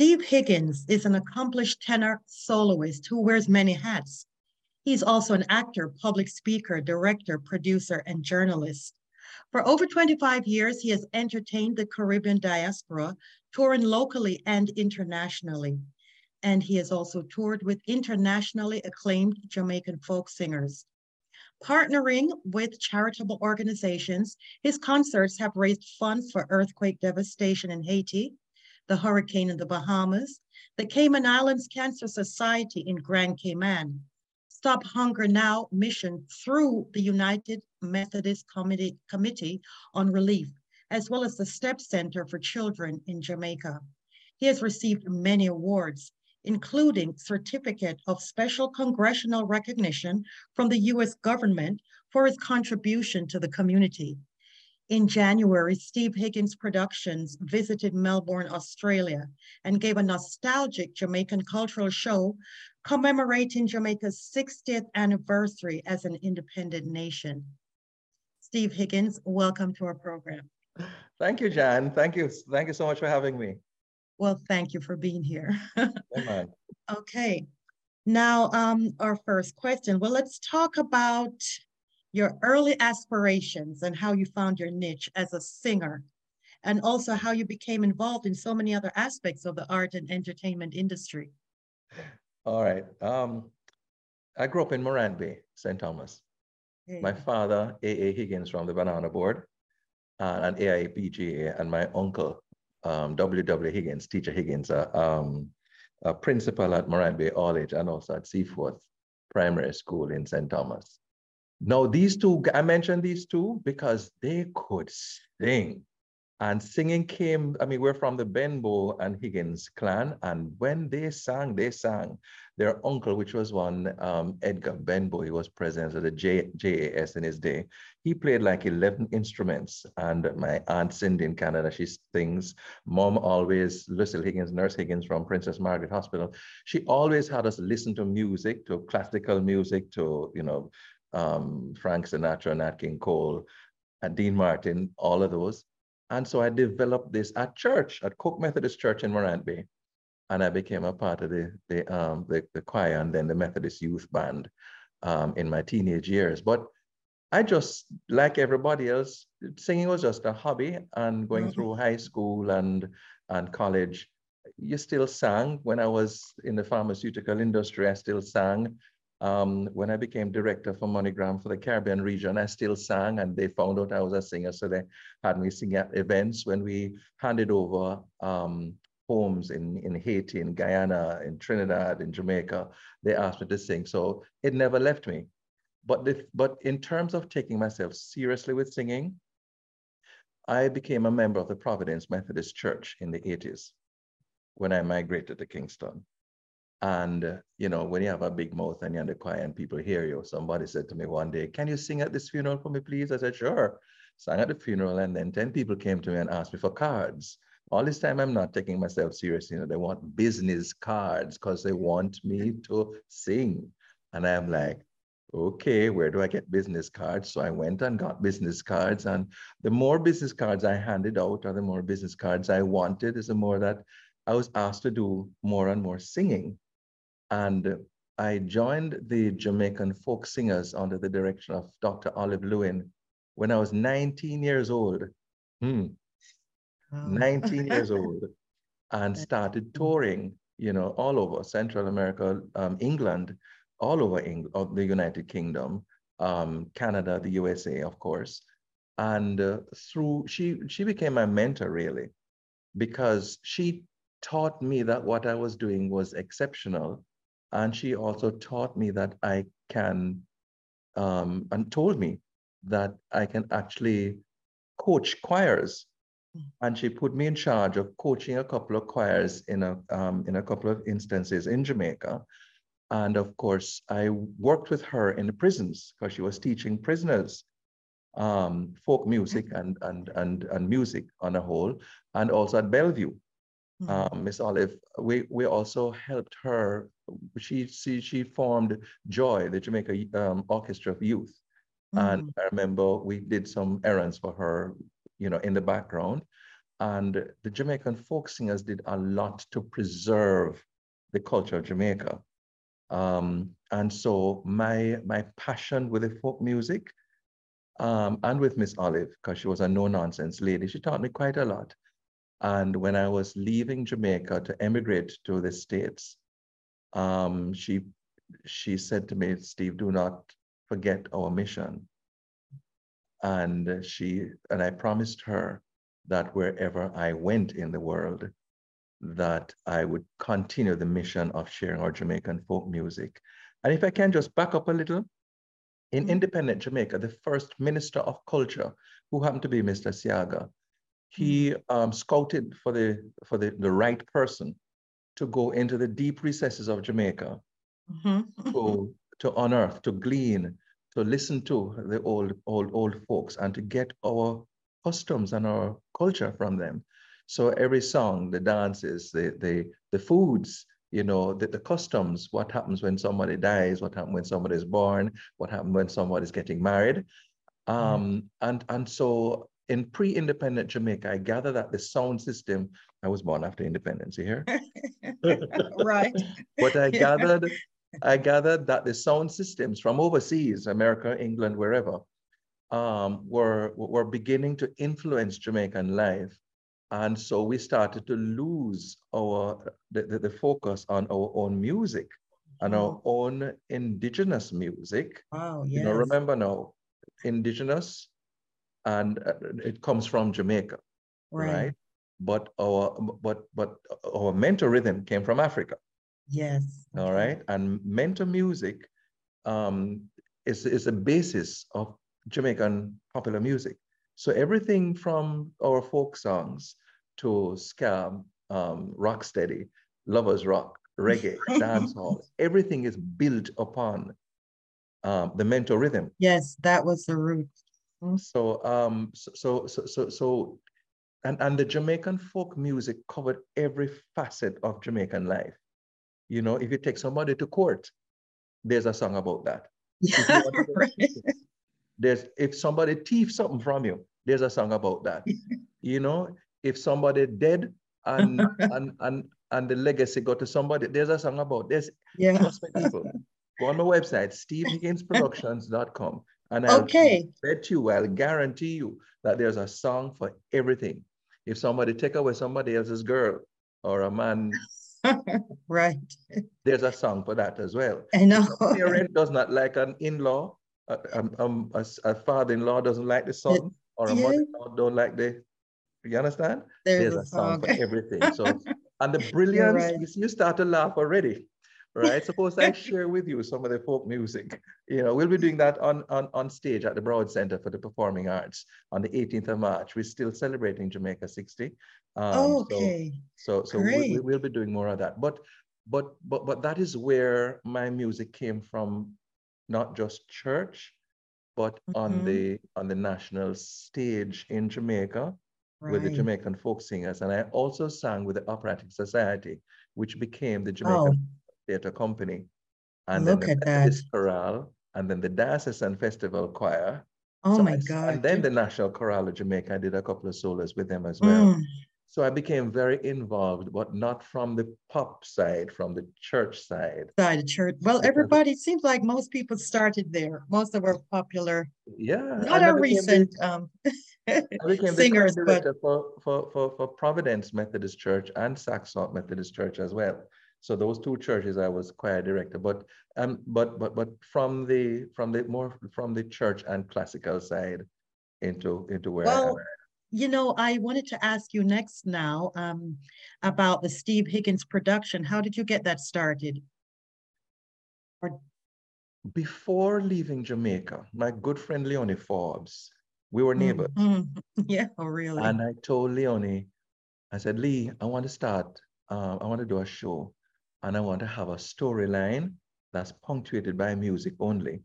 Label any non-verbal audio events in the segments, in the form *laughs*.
Steve Higgins is an accomplished tenor soloist who wears many hats. He's also an actor, public speaker, director, producer, and journalist. For over 25 years, he has entertained the Caribbean diaspora, touring locally and internationally. And he has also toured with internationally acclaimed Jamaican folk singers. Partnering with charitable organizations, his concerts have raised funds for earthquake devastation in Haiti, the hurricane in the Bahamas, the Cayman Islands Cancer Society in Grand Cayman, Stop Hunger Now mission through the United Methodist Committee, Committee on Relief, as well as the STEP Center for Children in Jamaica. He has received many awards, including Certificate of Special Congressional Recognition from the US government for his contribution to the community. In January, Steve Higgins Productions visited Melbourne, Australia, and gave a nostalgic Jamaican cultural show commemorating Jamaica's 60th anniversary as an independent nation. Steve Higgins, welcome to our program. Thank you, Jan. Thank you. Thank you so much for having me. Well, thank you for being here. *laughs* okay. Now, um, our first question. Well, let's talk about your early aspirations and how you found your niche as a singer, and also how you became involved in so many other aspects of the art and entertainment industry. All right. Um, I grew up in Morant Bay, St. Thomas. Hey. My father, A.A. Higgins from the Banana Board, uh, and AIBGA, and my uncle, um, W.W. Higgins, Teacher Higgins, uh, um, a principal at Morant Bay College and also at Seaforth Primary School in St. Thomas. Now, these two, I mentioned these two because they could sing. And singing came, I mean, we're from the Benbow and Higgins clan. And when they sang, they sang. Their uncle, which was one, um, Edgar Benbow, he was president of the J, JAS in his day. He played like 11 instruments. And my aunt Cindy in Canada, she sings. Mom always, Lucille Higgins, Nurse Higgins from Princess Margaret Hospital, she always had us listen to music, to classical music, to, you know, um, Frank Sinatra, Nat King Cole, and Dean Martin, all of those. And so I developed this at church, at Cook Methodist Church in Morant Bay. And I became a part of the, the, um, the, the choir and then the Methodist Youth Band um, in my teenage years. But I just, like everybody else, singing was just a hobby. And going mm-hmm. through high school and, and college, you still sang. When I was in the pharmaceutical industry, I still sang. Um, when I became director for MoneyGram for the Caribbean region, I still sang and they found out I was a singer. So they had me sing at events when we handed over um, homes in, in Haiti, in Guyana, in Trinidad, in Jamaica. They asked me to sing. So it never left me. But, the, but in terms of taking myself seriously with singing, I became a member of the Providence Methodist Church in the 80s when I migrated to Kingston. And, uh, you know, when you have a big mouth and you're in the choir and people hear you, somebody said to me one day, can you sing at this funeral for me, please? I said, sure. Sang at the funeral and then 10 people came to me and asked me for cards. All this time, I'm not taking myself seriously. You know, they want business cards because they want me to sing. And I'm like, okay, where do I get business cards? So I went and got business cards. And the more business cards I handed out, or the more business cards I wanted, is the more that I was asked to do more and more singing. And I joined the Jamaican folk singers under the direction of Dr. Olive Lewin when I was 19 years old. Hmm. Oh. 19 years *laughs* old and started touring, you know, all over Central America, um, England, all over England, the United Kingdom, um, Canada, the USA, of course. And uh, through, she, she became my mentor really, because she taught me that what I was doing was exceptional and she also taught me that I can, um, and told me that I can actually coach choirs. Hmm. And she put me in charge of coaching a couple of choirs in a, um, in a couple of instances in Jamaica. And of course, I worked with her in the prisons because she was teaching prisoners um, folk music and, and, and, and music on a whole, and also at Bellevue. Mm-hmm. Um, Miss Olive, we, we also helped her. She, she, she formed Joy, the Jamaica um, Orchestra of Youth. Mm-hmm. And I remember we did some errands for her, you know, in the background. and the Jamaican folk singers did a lot to preserve the culture of Jamaica. Um, and so my, my passion with the folk music um, and with Miss Olive, because she was a no-nonsense lady, she taught me quite a lot. And when I was leaving Jamaica to emigrate to the States, um, she, she said to me, Steve, do not forget our mission. And she, and I promised her that wherever I went in the world, that I would continue the mission of sharing our Jamaican folk music. And if I can just back up a little, in mm-hmm. independent Jamaica, the first minister of culture, who happened to be Mr. Seaga, he mm-hmm. um, scouted for the for the, the right person to go into the deep recesses of Jamaica mm-hmm. to to unearth, to glean, to listen to the old old old folks, and to get our customs and our culture from them. So every song, the dances, the the the foods, you know, the, the customs, what happens when somebody dies, what happens when somebody is born, what happens when somebody is getting married. Mm-hmm. Um, mm. and, and so in pre-independent Jamaica, I gather that the sound system, I was born after independence, you hear? *laughs* right. but I *laughs* gathered, I gathered that the sound systems from overseas, America, England, wherever, um, were, were beginning to influence Jamaican life. And so we started to lose our the, the, the focus on our own music and our mm. own indigenous music. Wow, yes. You know, remember now, indigenous, and uh, it comes from Jamaica, right. right? But our but but our mento rhythm came from Africa. Yes. All right, and mento music um, is is a basis of Jamaican popular music. So everything from our folk songs to ska, um, rocksteady, lovers rock, reggae, *laughs* dancehall, everything is built upon um, the mento rhythm. Yes, that was the root. Mm-hmm. So, um, so, so, so, so, and, and the Jamaican folk music covered every facet of Jamaican life. You know, if you take somebody to court, there's a song about that. Yeah, *laughs* right. There's if somebody thieves something from you, there's a song about that. *laughs* you know, if somebody dead and *laughs* and and and the legacy go to somebody, there's a song about this. Yeah. Trust me, people. Go on my website, stevehigginsproductions.com. And I'll okay. bet you, I'll guarantee you that there's a song for everything. If somebody take away somebody else's girl or a man *laughs* right. There's a song for that as well. I know. a parent does not like an in-law, a, um, a, a father-in-law doesn't like the son, or a yeah. mother-in-law don't like the. You understand? There's, There's a, song. song. for everything. So, *laughs* and the brilliance, right. you start to laugh already right? Suppose I *laughs* share with you some of the folk music. You know, we'll be doing that on, on, on stage at the Broward Center for the Performing Arts on the 18th of March. We're still celebrating Jamaica 60. Um, okay. So, so, so we, we'll be doing more of that. But, but, but, but that is where my music came from, not just church, but mm -hmm. on mm-hmm. the on the national stage in Jamaica right. with the Jamaican folk singers. And I also sang with the Operatic Society, which became the Jamaican oh Theatre Company. And Look then the at Methodist. Chorale, and then the Diocesan Festival Choir. Oh so my I, God. And then the National Chorale of Jamaica. I did a couple of solos with them as well. Mm. So I became very involved, but not from the pop side, from the church side. Side of church. Well, everybody seems like most people started there. Most of our popular. Yeah. Not our recent the, um, singers, but for, for, for, for Providence Methodist Church and Saxon Methodist Church as well. So those two churches, I was choir director, but um, but but but from the from the more from the church and classical side into into where well, you know, I wanted to ask you next now um, about the Steve Higgins production. How did you get that started? Or... Before leaving Jamaica, my good friend Leonie Forbes, we were neighbors. Mm-hmm. *laughs* Yeah, oh really? And I told Leonie, I said, Lee, I want to start, uh, I want to do a show and I want to have a storyline that's punctuated by music only.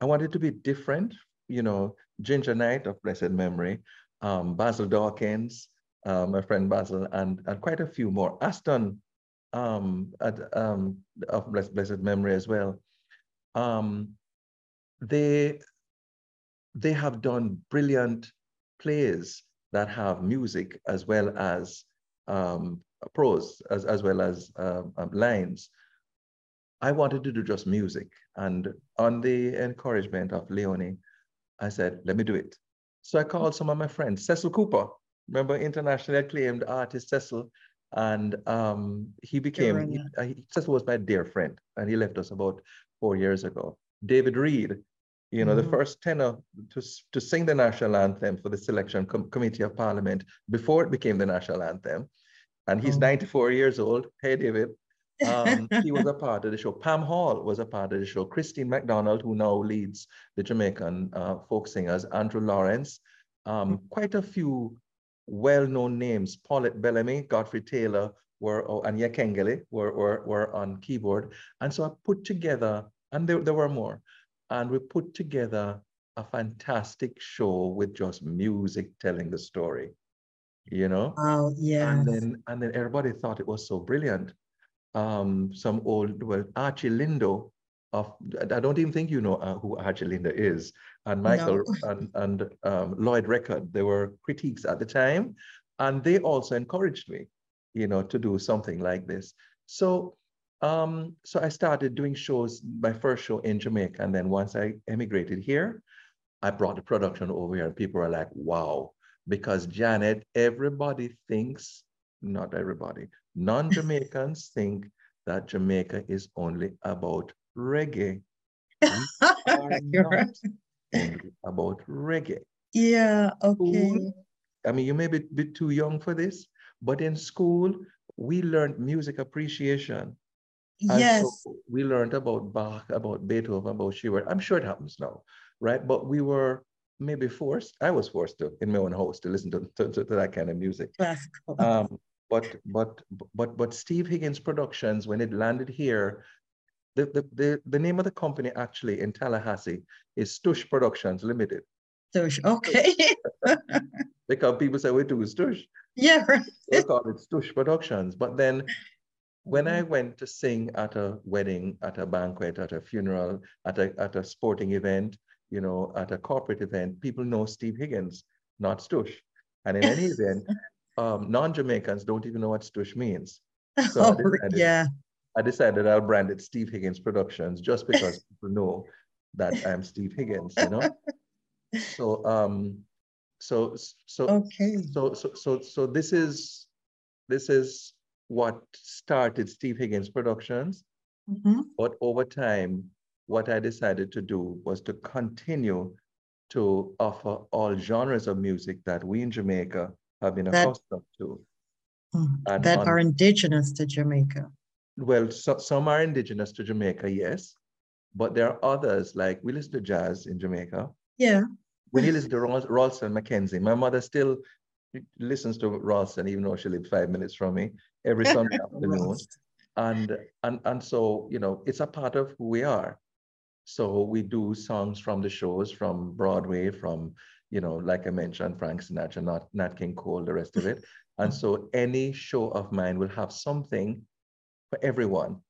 I want it to be different, you know, Ginger Knight of blessed memory, um, Basil Dawkins, uh, my friend Basil, and, and quite a few more. Aston um, at, um, of blessed, blessed memory as well. Um, they, they have done brilliant plays that have music as well as um, prose, as, as well as um, um, lines. I wanted to do just music. And on the encouragement of Leonie, I said, let me do it. So I called some of my friends, Cecil Cooper, remember internationally acclaimed artist Cecil, and um, he became, he, he, Cecil was my dear friend, and he left us about four years ago. David Reed, you know, mm the mm-hmm. first tenor to, to sing the national anthem for the selection com committee of parliament before it became the national anthem. And he's oh. 94 years old. Hey, David. Um, *laughs* he was a part of the show. Pam Hall was a part of the show. Christine McDonald, who now leads the Jamaican uh, folk singers, Andrew Lawrence, um, mm -hmm. quite a few well-known names. Paulette Bellamy, Godfrey Taylor, were, oh, and Yakengele were, were, were on keyboard. And so I put together, and there, there were more, and we put together a fantastic show with just music telling the story, you know? Oh, yeah. And then, and then everybody thought it was so brilliant. Um, some old, well, Archie Lindo of, I don't even think you know uh, who Archie Lindo is, and Michael no. and, and um, Lloyd Reckord, they were critiques at the time, and they also encouraged me, you know, to do something like this. So um, so I started doing shows, my first show in Jamaica. And then once I emigrated here, I brought the production over here and people are like, wow, because Janet, everybody thinks, not everybody, non-Jamaicans *laughs* think that Jamaica is only about reggae. *laughs* Only about reggae. Yeah, okay. I mean, you may be, be too young for this, but in school, we learned music appreciation yes. So we learned about Bach, about Beethoven, about Schubert. I'm sure it happens now, right? But we were maybe forced. I was forced to in my own house to listen to, to, to that kind of music. Classical. Um, but but but but Steve Higgins Productions, when it landed here, the, the, the, the name of the company actually in Tallahassee is Stush Productions Limited. Stush, okay. *laughs* because people say we do Stush. Yeah, right. We call it Stush Productions. But then when I went to sing at a wedding, at a banquet, at a funeral, at a, at a sporting event, you know, at a corporate event, people know Steve Higgins, not Stush. And in any *laughs* event, um, non-Jamaicans don't even know what Stush means. *laughs* So oh, I decided, yeah. I decided I'll brand it Steve Higgins Productions just because *laughs* people know that I'm Steve Higgins, you know? so um so so okay. so so so so this is this is what started Steve Higgins Productions. Mm-hmm. But over time, what I decided to do was to continue to offer all genres of music that we in Jamaica have been that, accustomed to. Mm-hmm. that on, are indigenous to Jamaica. Well, so, some are indigenous to Jamaica, yes. But there are others, like we listen to jazz in Jamaica. Yeah. When you listen to Ralston McKenzie, my mother still listens to Ralston, even though she lives five minutes from me every *laughs* Sunday afternoon. And, and, and so, you know, it's a part of who we are. So we do songs from the shows from Broadway, from, you know, like I mentioned, Frank Sinatra, not Nat King Cole, the rest of it. And so any show of mine will have something for everyone.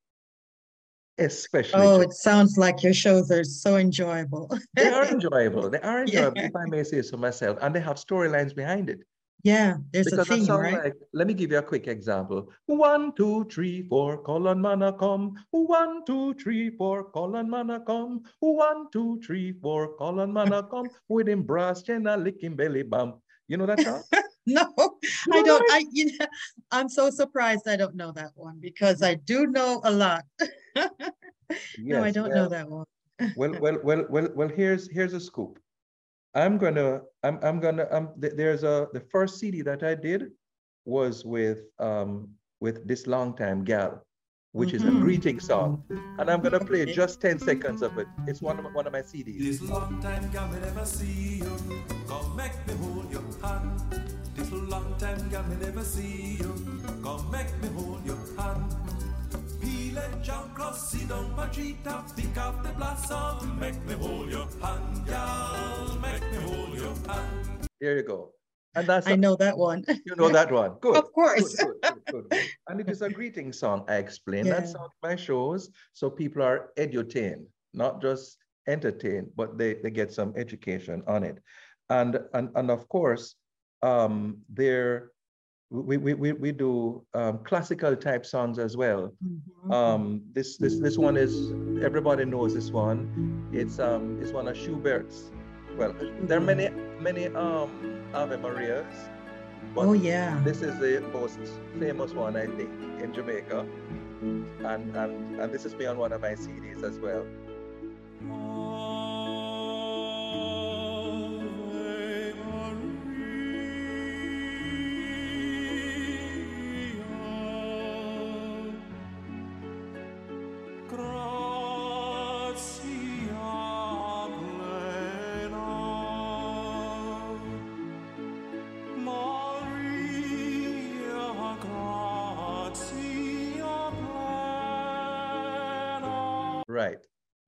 Especially. Oh, it sounds like your shows are so enjoyable. they are *laughs* enjoyable. They are enjoyable, yeah. if I may say so myself. And they have storylines behind it. Yeah, there's because a theme, right? Like, let me give you a quick example. One, two, three, four, colon mana come. One, two, three, four, colon mana come. One, two, three, four, colon mana come. *laughs* With him brass jenna licking belly bump. You know that song? *laughs* no, I don't. I you know, I'm so surprised I don't know that one because I do know a lot. yes, *laughs* no, I don't well, know that one. well, well, well, well, well. Here's here's a scoop. I'm gonna, I'm, I'm gonna, um, th there's a, the first CD that I did was with, um, with this long time gal, which mm -hmm. is a mm-hmm. greeting song. And I'm gonna play just 10 seconds of it. It's one of, one of my CDs. This long time gal me never see you, come make me hold your hand. This long time gal me never see you, come make me hold your hand. Peel and jump cross, sit down my tree top, pick up the blossom, make me hold your hand, y'all, make me hold your hand. There you go. And that's I a, know that one. You know that one. *laughs* Good. Of course. Good, good, good, good. and it is a greeting song. I explain yeah. that song in my shows so people are edutained, not just entertained, but they, they get some education on it. And and and of course, um, there, we, we, we, we do um, classical type songs as well. Mm-hmm. Um, this, this, this one is, everybody knows this one. It's, um, it's one of Schubert's. Well, there are many, many um, Ave Marias. oh, yeah. This is the most famous one, I think, in Jamaica. And, and, and this is me on one of my CDs as well. Right.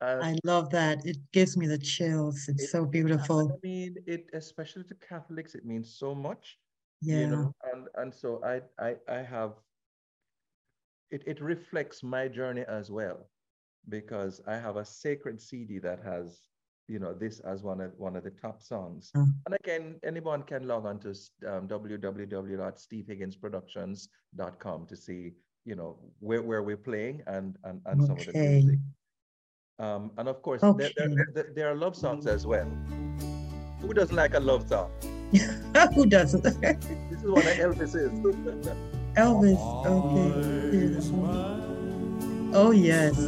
Uh, I love that. It gives me the chills. It's it, so beautiful. I mean, it especially to Catholics, it means so much. Yeah. You know, and and so I I I have. It it reflects my journey as well, because I have a sacred CD that has you know this as one of one of the top songs. Mm. And again, anyone can log on to um, www.stevehigginsproductions.com to see you know where, where we're playing and and, and okay. some of the music. Um, and of course, okay. there, there, there, are love songs as well. Who doesn't like a love song? *laughs* Who doesn't? *laughs* this is what Elvis is. Elvis, okay. Oh, yes.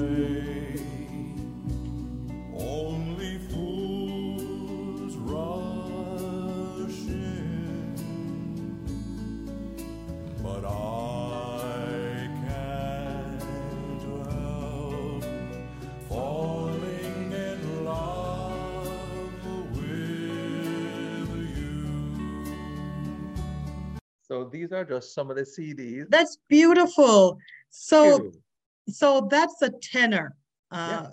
These are just some of the CDs. That's beautiful. So, so that's a tenor. Uh,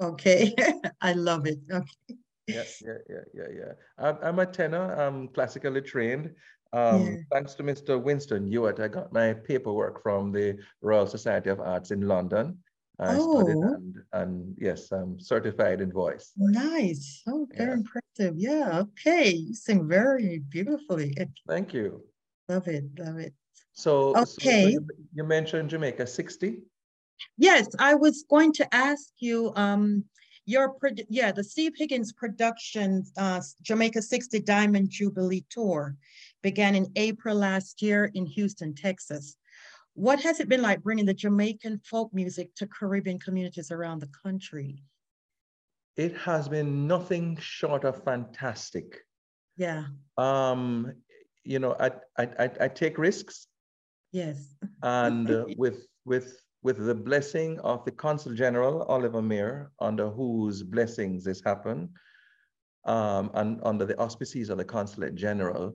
yeah. Okay, *laughs* I love it. Okay. Yeah, yeah, yeah, yeah, yeah. I'm, I'm a tenor. I'm classically trained. Um, yeah. Thanks to Mr. Winston Hewitt, I got my paperwork from the Royal Society of Arts in London. I oh. studied and, and yes, I'm certified in voice. Nice. Oh, very yeah. impressive. Yeah. Okay. You sing very beautifully. Thank you. Love it, love it. So, okay. So you mentioned Jamaica 60? Yes, I was going to ask you, um, your, yeah, the Steve Higgins production, uh, Jamaica 60 Diamond Jubilee Tour began in April last year in Houston, Texas. What has it been like bringing the Jamaican folk music to Caribbean communities around the country? It has been nothing short of fantastic. Yeah. Um, you know, I, I, I, take risks. Yes. and uh, *laughs* with, with, with the blessing of the Consul General, Oliver Mair, under whose blessings this happened, um, and under the auspices of the Consulate General,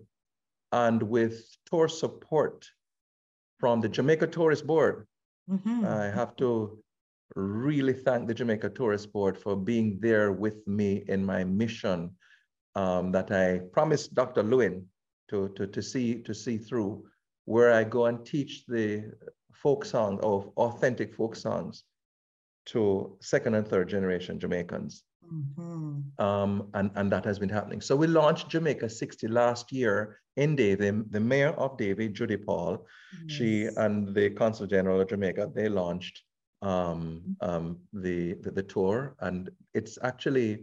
and with tour support from the Jamaica Tourist Board. Mm-hmm. I have to really thank the Jamaica Tourist Board for being there with me in my mission um, that I promised Dr. Lewin to, to, to, see, to see through, where I go and teach the folk song of authentic folk songs to second and third generation Jamaicans. Mm-hmm. Um, and, and that has been happening. So we launched Jamaica 60 last year in Davie. The mayor of Davie, Judy Paul, yes. she and the consul general of Jamaica, they launched um, um, the, the, the tour. And it's actually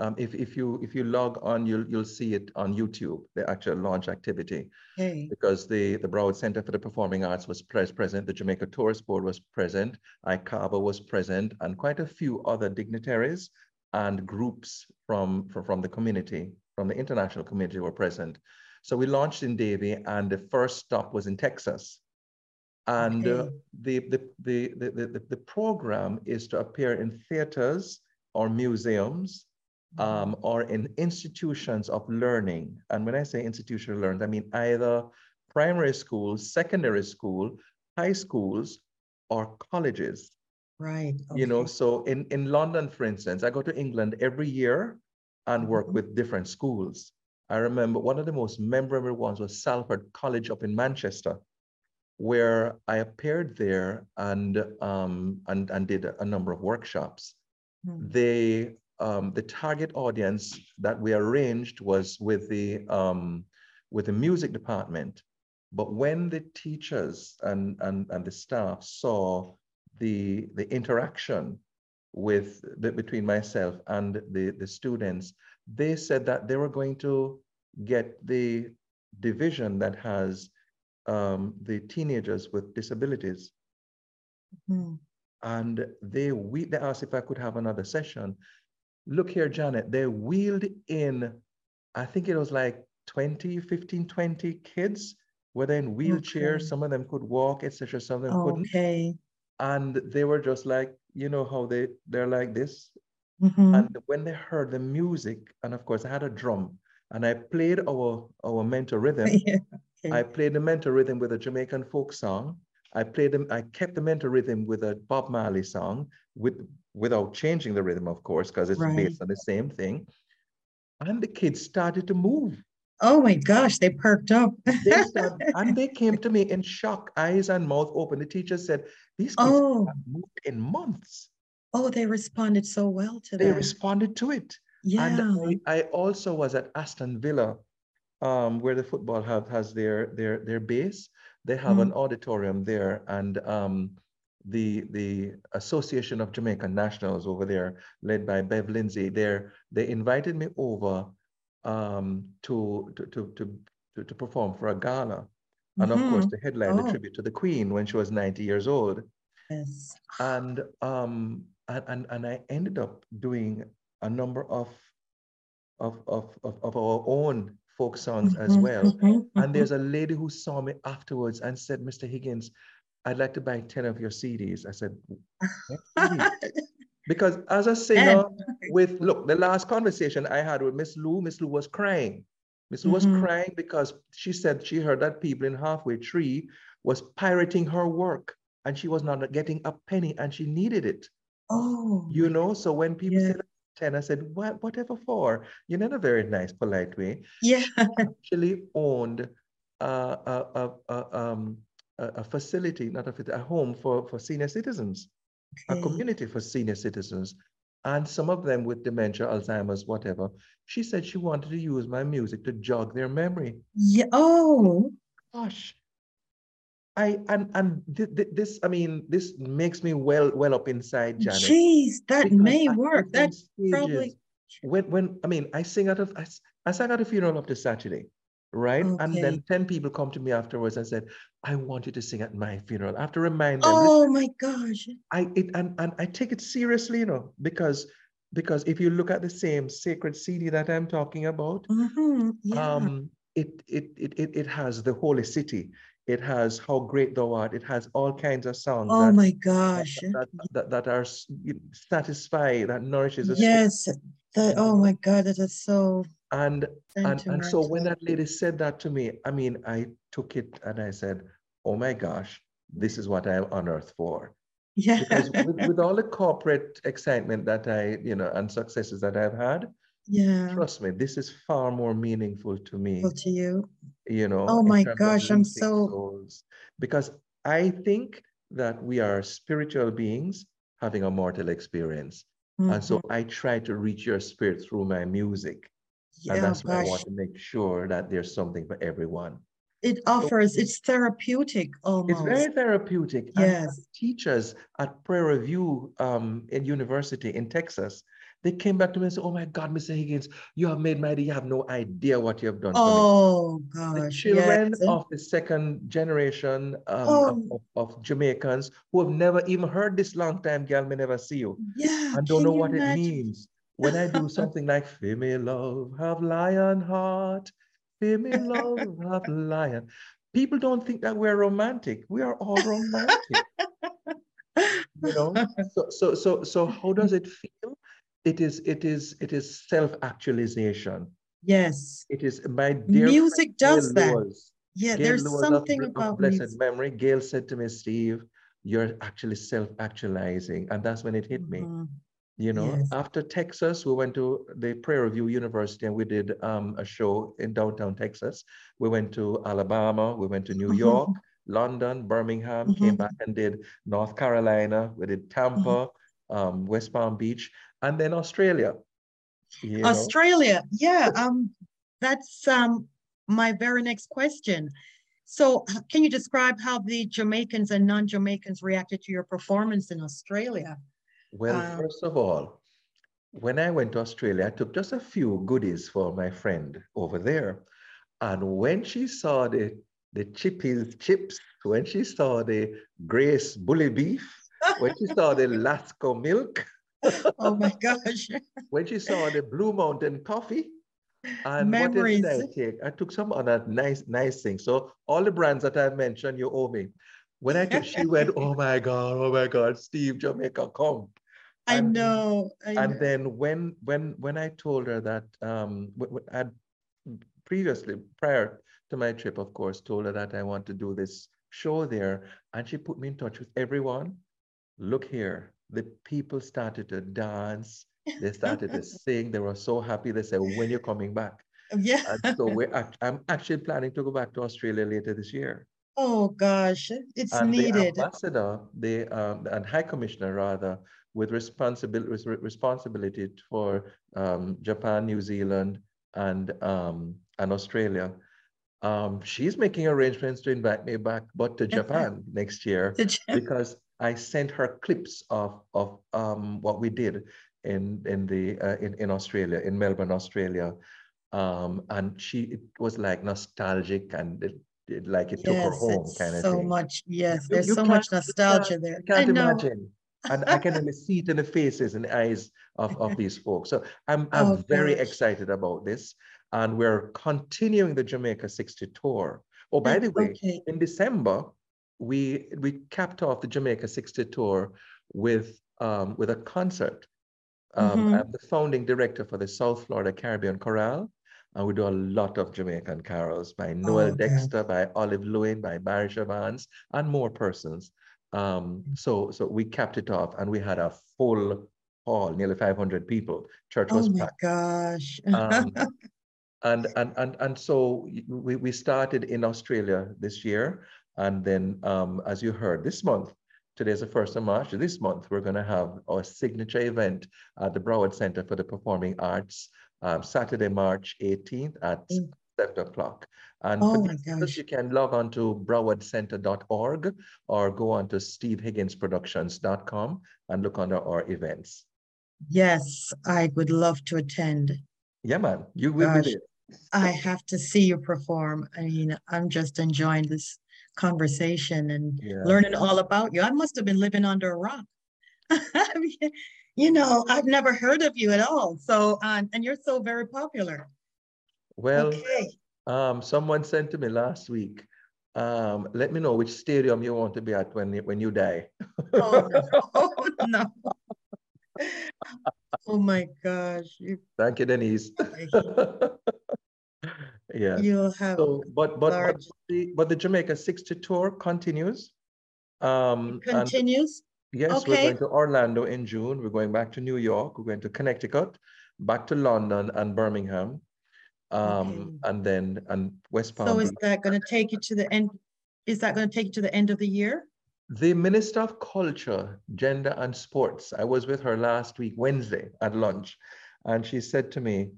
um, if, if you if you log on, you'll you'll see it on YouTube, the actual launch activity. Hey. Because the the Broward Center for the Performing Arts was pres present, the Jamaica Tourist Board was present, ICABA was present, and quite a few other dignitaries and groups from, from, from the community, from the international community were present. So we launched in Davie, and the first stop was in Texas. And okay. uh, the, the, the, the, the, the program is to appear in theaters or museums um, or in institutions of learning. And when I say institutional learning, I mean either primary schools, secondary school, high schools, or colleges. Right. Okay. You know, so in, in London, for instance, I go to England every year and work mm-hmm. with different schools. I remember one of the most memorable ones was Salford College up in Manchester, where I appeared there and um, and, and did a number of workshops. Hmm. They um, the target audience that we arranged was with the um, with the music department. But when the teachers and, and, and the staff saw the, the interaction with between myself and the, the students, they said that they were going to get the division that has um, the teenagers with disabilities. Mm-hmm. And they, we, they asked if I could have another session. Look here, Janet, they wheeled in, I think it was like 20, 15, 20 kids, whether in wheelchairs, okay. some of them could walk, etc. Some of them couldn't. Okay. And they were just like, you know how they, they're like this. Mm-hmm. And when they heard the music, and of course I had a drum, and I played our, our mento rhythm. *laughs* yeah. okay. I played the mento rhythm with a Jamaican folk song. I played them, I kept the mento rhythm with a Bob Marley song with without changing the rhythm, of course, because it's right. based on the same thing. And the kids started to move. Oh my gosh, they perked up. they started, *laughs* and they came to me in shock, eyes and mouth open. The teacher said, These kids oh. have moved in months. Oh, they responded so well to they that. They responded to it. Yeah. And I, I, also was at Aston Villa, um, where the football have has their their their base. They have mm. an auditorium there, and um, the the Association of Jamaican Nationals over there, led by Bev Lindsay, there they invited me over um, to, to, to, to, to, perform for a gala. And mm-hmm. of course, mm-hmm. the headline, oh. the tribute to the Queen when she was 90 years old. Yes. And, um, and, and, and I ended up doing a number of, of, of, of, of our own folk songs mm-hmm, as well. Mm-hmm, and there's a lady who saw me afterwards and said, Mr. Higgins, I'd like to buy 10 of your CDs. I said, *laughs* Because as a singer, *laughs* with look, the last conversation I had with Miss Lou, Miss Lou was crying. Miss Lou mm-hmm. was crying because she said she heard that people in Halfway Tree was pirating her work and she was not getting a penny and she needed it. Oh. You know, so when people yeah. said 10, I said, what, whatever for? You know, in a very nice, polite way. Yeah. She actually owned a, a, a, a, um, a, facility, not a, a home for, for senior citizens okay. a community for senior citizens, and some of them with dementia, Alzheimer's, whatever. She said she wanted to use my music to jog their memory. Yeah. Oh. Gosh. I and and th- th- this I mean this makes me well well up inside, Janet. Jeez, that may work. That's probably when when I mean I sing out of I, I sang at a funeral up to Saturday right? Okay. And then 10 people come to me afterwards and said, I want you to sing at my funeral. I have to remind them. Oh my gosh. I it and, and I take it seriously, you know, because because if you look at the same sacred CD that I'm talking about, mm-hmm. yeah. um, it, it, it, it, it has the holy city. It has how great thou art. It has all kinds of songs. Oh that, my gosh. That, that, that, are satisfied, that nourishes us. Yes. That, oh my God, that is so and and, and so when that lady said that to me, I mean, I took it and I said, oh my gosh, this is what I'm on earth for. Yeah. Because *laughs* with, with all the corporate excitement that I, you know, and successes that I've had, yeah. Trust me, this is far more meaningful to me. To you. You know. Oh my gosh, I'm so souls. because I think that we are spiritual beings having a mortal experience. Mm-hmm. And so mm-hmm. I try to reach your spirit through my music. Yeah, and that's why I want to make sure that there's something for everyone. It offers, so, it's therapeutic almost. It's very therapeutic. Yes. And teachers at Prairie View um, in university in Texas, they came back to me and said, Oh my God, Mr. Higgins, you have made my day. You have no idea what you have done. Oh, gosh. The children yes. of the second generation um, oh. of, of, Jamaicans who have never even heard this long time, girl, may never see you. Yeah. And don't know what imagine? it means when I do *laughs* something like Fear me love, have lion heart, fear me love, have lion. People don't think that we're romantic. We are all romantic. you know, *laughs* so so so so how does it feel? It is it is it is self-actualization. Yes. It is my dear music does Gail that. Lewis, yeah, Gail there's Lewis something of, about of blessed music. memory. Gail said to me, Steve, you're actually self-actualizing. And that's when it hit me. Mm-hmm. You know, yes. after Texas, we went to the Prairie View University and we did um, a show in downtown Texas. We went to Alabama, we went to New mm-hmm. York, London, Birmingham, mm-hmm. came back and did North Carolina, we did Tampa, mm-hmm. um, West Palm Beach, and then Australia. Australia, know? yeah. Um, that's um, my very next question. So can you describe how the Jamaicans and non-Jamaicans reacted to your performance in Australia? Well, um, first of all, when I went to Australia, I took just a few goodies for my friend over there. And when she saw the, the chippies chips, when she saw the Grace bully beef, when she saw the *laughs* Lasco milk, oh my gosh. *laughs* when she saw the Blue Mountain coffee, and Memories. what did I take? I took some other nice, nice things. So all the brands that I mentioned, you owe me. When I took, she went, oh my God, oh my God, Steve, Jamaica, come. I and, know. I and know. then when when when I told her that um I previously prior to my trip, of course, told her that I want to do this show there, and she put me in touch with everyone. Look here, the people started to dance. They started to *laughs* sing. They were so happy. They said, "When you're coming back?" Yeah. And so we're. *laughs* I'm actually planning to go back to Australia later this year. Oh gosh, it's and needed. The ambassador, the um, and High Commissioner rather, with responsibility responsibility for um, Japan, New Zealand, and um, and Australia. Um, she's making arrangements to invite me back, but to Japan next year because I sent her clips of of um, what we did in in the uh, in in Australia, in Melbourne, Australia, um, and she it was like nostalgic and it, like it yes, took her home kind of so thing. much yes, there's you so much nostalgia you there. Can't imagine and I can only see it in the faces and the eyes of, of these *laughs* folks. So I'm, I'm oh, very gosh. excited about this. And we're continuing the Jamaica 60 tour. Oh, by the way, okay. in December, we we capped off the Jamaica 60 tour with um, with a concert. Um, mm-hmm. I'm the founding director for the South Florida Caribbean Chorale, and we do a lot of Jamaican carols by Noel oh, Dexter, by Olive Lewin, by Barry Chevannes, and more persons. Um, so, so we capped it off and we had a full hall, nearly 500 people. Church was oh my packed. gosh. um, *laughs* and, and, and, and so we, we started in Australia this year. And then, um, as you heard, this month, today's the 1st of March, this month, we're going to have our signature event at the Broward Center for the Performing Arts, um, Saturday, March 18th at mm. 7 o'clock. And oh this, you can log on to browardcenter.org or go on to stevehigginsproductions.com and look under our events. Yes, I would love to attend. Yeah, man, you will Gosh, be there. I have to see you perform. I mean, I'm just enjoying this conversation and yeah. learning all about you. I must have been living under a rock. *laughs* I mean, you know, I've never heard of you at all. So, um, and you're so very popular. Well, okay. Um, someone sent to me last week. Um, let me know which stadium you want to be at when you, when you die. oh no! *laughs* Oh, no. oh my gosh! Thank you, Denise. *laughs* yeah. You'll have. So, but but large... but the, but the Jamaica 60 tour continues. Um, it continues. And, yes, okay. we're going to Orlando in June. We're going back to New York. We're going to Connecticut, back to London and Birmingham um, and then and West Palm. So is that going to take you to the end? Is that going to take you to the end of the year? The Minister of Culture, Gender and Sports. I was with her last week, Wednesday, at lunch, and she said to me,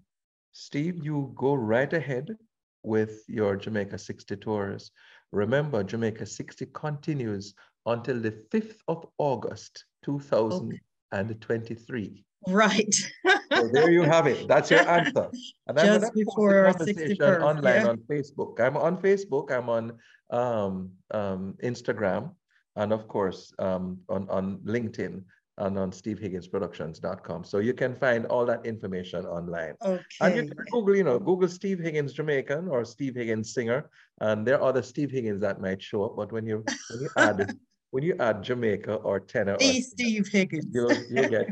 "Steve, you go right ahead with your Jamaica 60 tours. Remember, Jamaica 60 continues until the 5th of August, 2023." Okay. Right. so there you have it. That's your *laughs* answer. And I'm Just before our 61st, online yeah. on Facebook. I'm on Facebook. I'm on um, um, Instagram, and of course um, on on LinkedIn and on stevehigginsproductions.com. So you can find all that information online. Okay. And you can Google, you know, Google Steve Higgins Jamaican or Steve Higgins singer, and there are other Steve Higgins that might show up. But when you when you add *laughs* when you add Jamaica or tenor, the or, Steve Higgins, you'll, you'll get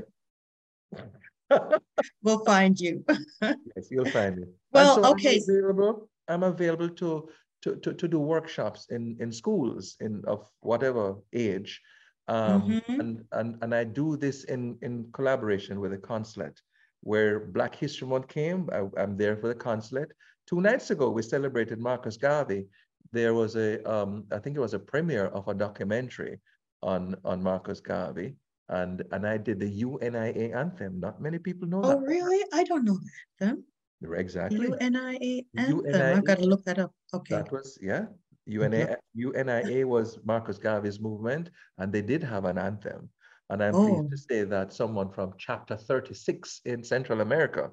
*laughs* we'll find you. yes, you'll find me. *laughs* Well, so okay. I'm available, I'm available to, to, to, to do workshops in, in schools in of whatever age. Um, mm-hmm. and, and, and I do this in, in collaboration with the consulate. Where Black History Month came, I, am there for the consulate. Two nights ago, we celebrated Marcus Garvey. There was a, um, I think it was a premiere of a documentary on, on Marcus Garvey and and I did the UNIA anthem. Not many people know oh, that. Oh, really? I don't know that. Exactly. UNIA anthem. UNIA, I've got to look that up. Okay. That was, yeah. UNIA, UNIA was Marcus Garvey's movement, and they did have an anthem. And I'm oh. pleased to say that someone from chapter 36 in Central America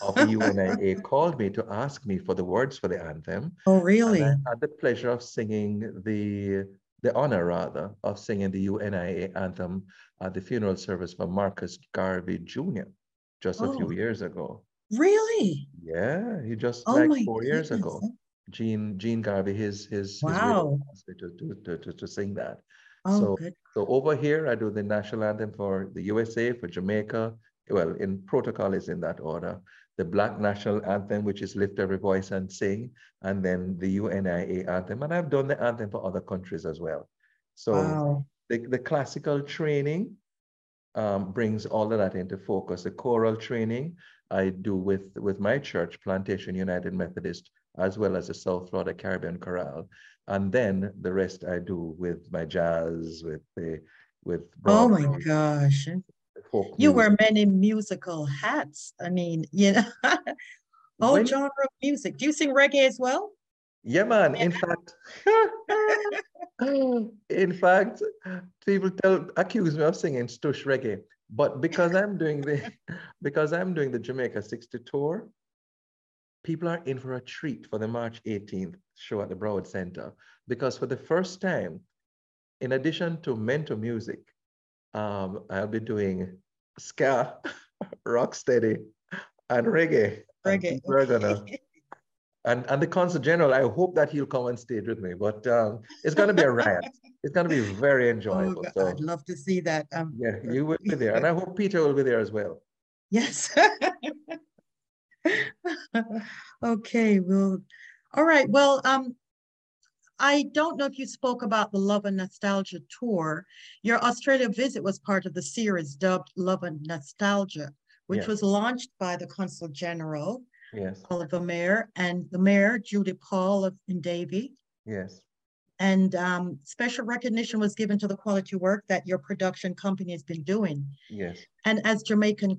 of *laughs* the UNIA called me to ask me for the words for the anthem. Oh, really? I had the pleasure of singing the the honor rather of singing the UNIA anthem at the funeral service for Marcus Garvey Jr. just oh. a few oh. years ago. Really? Yeah, he just oh like four goodness. years ago. Gene Gene Garvey, his his, wow. his to, to, to, to, to sing that. Oh, so, good. so over here, I do the national anthem for the USA, for Jamaica. Well, in protocol is in that order. The Black National Anthem, which is Lift Every Voice and Sing, and then the UNIA anthem. And I've done the anthem for other countries as well. So wow. the, the classical training um, brings all of that into focus. The choral training I do with, with my church, Plantation United Methodist, as well as the South Florida Caribbean Chorale. And then the rest I do with my jazz, with the with Oh my gosh. You wear many musical hats. I mean, you know, *laughs* all when, genre of music. Do you sing reggae as well? Yeah, man. In fact, *laughs* in fact, people tell accuse me of singing stush reggae, but because I'm doing the *laughs* because I'm doing the Jamaica 60 tour, people are in for a treat for the March 18th show at the Broward Center because for the first time, in addition to mento music, um, I'll be doing ska, *laughs* rocksteady, and reggae. Reggae. we're gonna, *laughs* and, and the Consul General, I hope that he'll come on stage with me, but um, it's going to be a riot. *laughs* It's going to be very oh, enjoyable. Oh, so, I'd love to see that. Um, yeah, you will be there. And I hope Peter will be there as well. Yes. okay, well, all right. Well, um, I don't know if you spoke about the Love and Nostalgia tour. Your Australia visit was part of the series dubbed Love and Nostalgia, which yes. was launched by the Consul General, yes. Oliver Mair, and the Mayor, Judy Paul of Davie. Yes. And um, special recognition was given to the quality work that your production company has been doing. Yes. And as Jamaican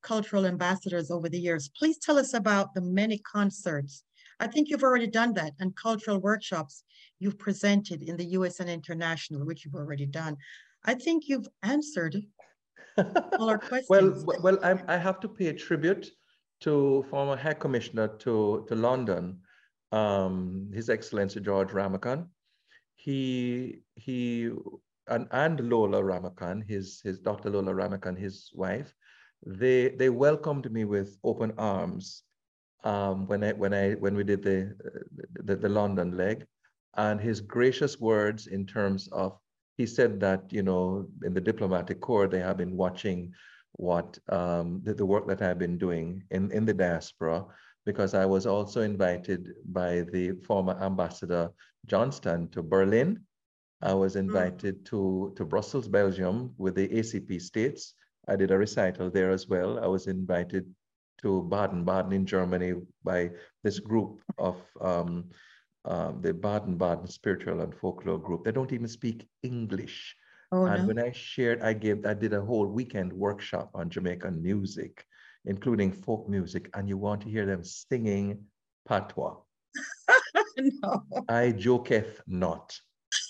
cultural ambassadors over the years, please tell us about the many concerts I think you've already done that and cultural workshops you've presented in the US and international, which you've already done. I think you've answered all our *laughs* questions. well, well, I, I have to pay tribute to former High Commissioner to, to London, um, His Excellency George Ramocan. He, he and, and Lola Ramocan, his, his Dr. Lola Ramocan, his wife, they, they welcomed me with open arms um, when I when I when we did the, the the London leg, and his gracious words in terms of he said that you know in the diplomatic corps they have been watching what um, the, the work that I've been doing in in the diaspora because I was also invited by the former ambassador Johnston to Berlin. I was hmm. invited mm. to, to Brussels, Belgium with the ACP states. I did a recital there as well. I was invited to Baden-Baden in Germany by this group of um, uh, the Baden-Baden Spiritual and Folklore Group. They don't even speak English. Oh, and no. when I shared, I gave, I did a whole weekend workshop on Jamaican music, including folk music, and you want to hear them singing patois. *laughs* no. I joketh not.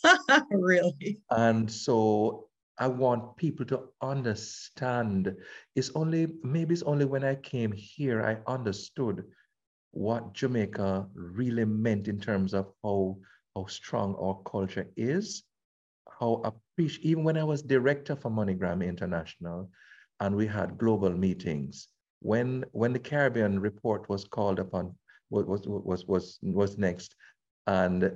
*laughs* really? And so I want people to understand. It's only, maybe it's only when I came here, I understood what Jamaica really meant in terms of how, how strong our culture is, how appreciate, even when I was director for MoneyGram International and we had global meetings, when, when the Caribbean report was called upon, was, was, was, was next, and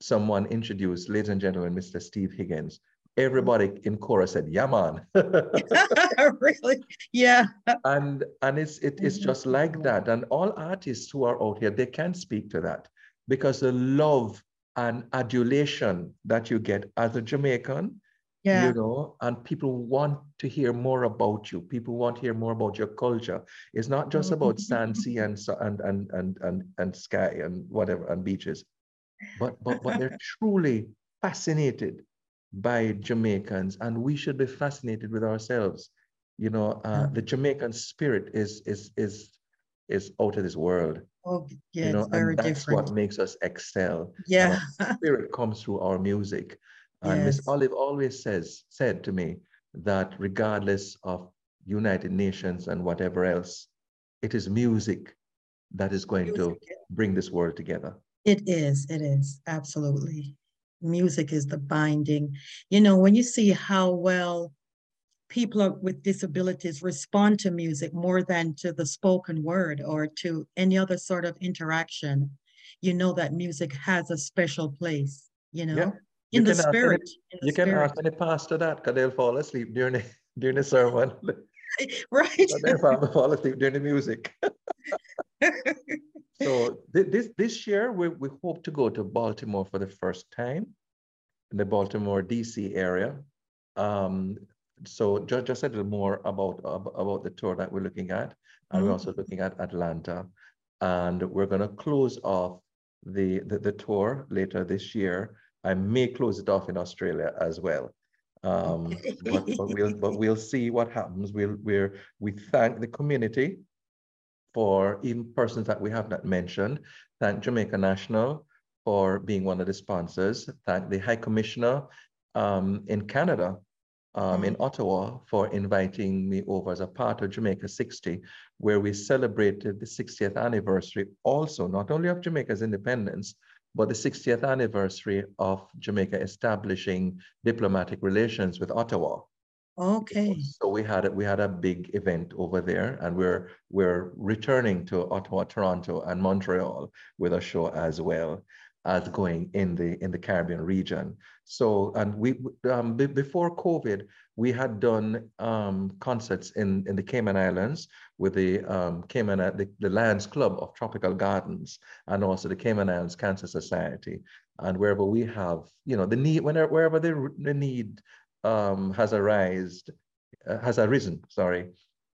someone introduced, ladies and gentlemen, Mr. Steve Higgins, everybody in chorus said, "Yeah, man." *laughs* *laughs* really? Yeah. And and it's it, it's just like that. And all artists who are out here, they can speak to that because the love and adulation that you get as a Jamaican, yeah. you know, and people want to hear more about you. People want to hear more about your culture. It's not just mm-hmm. about sand, sea, and and and and and, and sky and whatever and beaches, but but but they're *laughs* truly fascinated by Jamaicans, and we should be fascinated with ourselves. You know, uh, the Jamaican spirit is is is is out of this world. Oh, yeah, you know, and that's different. what makes us excel. Yeah. spirit comes through our music. *laughs* And yes. Miss Olive always says, said to me that regardless of United Nations and whatever else, it is music that is going music. to bring this world together. It is, it is, absolutely. Music is the binding. You know, when you see how well people with disabilities respond to music more than to the spoken word or to any other sort of interaction, you know that music has a special place, you know, yeah. in, the spirit, any, in the you spirit. can ask any pastor that because they'll fall asleep during the, during the sermon. *laughs* right. *laughs* they'll fall asleep during the music. *laughs* so th this this year we, we hope to go to Baltimore for the first time in the Baltimore DC area. Um, so just, just a little more about, about the tour that we're looking at. And mm-hmm. we're also looking at Atlanta. And we're going to close off the, the, the, tour later this year. I may close it off in Australia as well. Um, but, but, we'll, but we'll see what happens. We'll, we're, we thank the community for even persons that we have not mentioned. Thank Jamaica National for being one of the sponsors. Thank the High Commissioner um, in Canada um, in mm-hmm. Ottawa for inviting me over as a part of Jamaica 60, where we celebrated the 60th anniversary also, not only of Jamaica's independence, but the 60th anniversary of Jamaica establishing diplomatic relations with Ottawa. Okay. So we had a, we had a big event over there, and we're we're returning to Ottawa, Toronto, and Montreal with a show as well as going in the in the Caribbean region. So, and we um, before COVID, we had done um, concerts in in the Cayman Islands with the um, Cayman the, the Lions Club of Tropical Gardens and also the Cayman Islands Cancer Society. And wherever we have, you know, the need whenever wherever they, the need um, has arisen, uh, has arisen, sorry,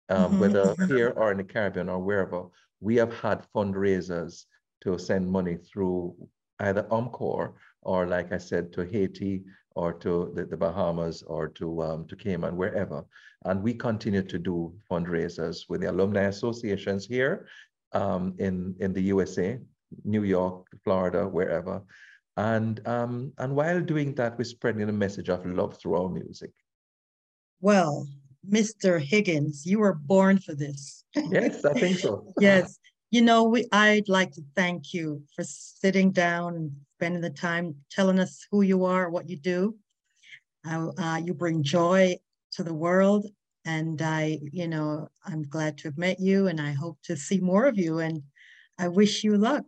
um, mm-hmm. whether here or in the Caribbean or wherever, we have had fundraisers to send money through either UMCOR or, like I said, to Haiti or to the, the Bahamas or to, um, to Cayman, wherever. And we continue to do fundraisers with the alumni associations here um, in, in the USA, New York, Florida, wherever. And, um, and while doing that, we're spreading a message of love through our music. Well, Mr. Higgins, you were born for this. yes, I think so. *laughs* yes. You know, we, I'd like to thank you for sitting down and spending the time telling us who you are, what you do. Uh, uh, you bring joy to the world. And I, you know, I'm glad to have met you and I hope to see more of you. And I wish you luck.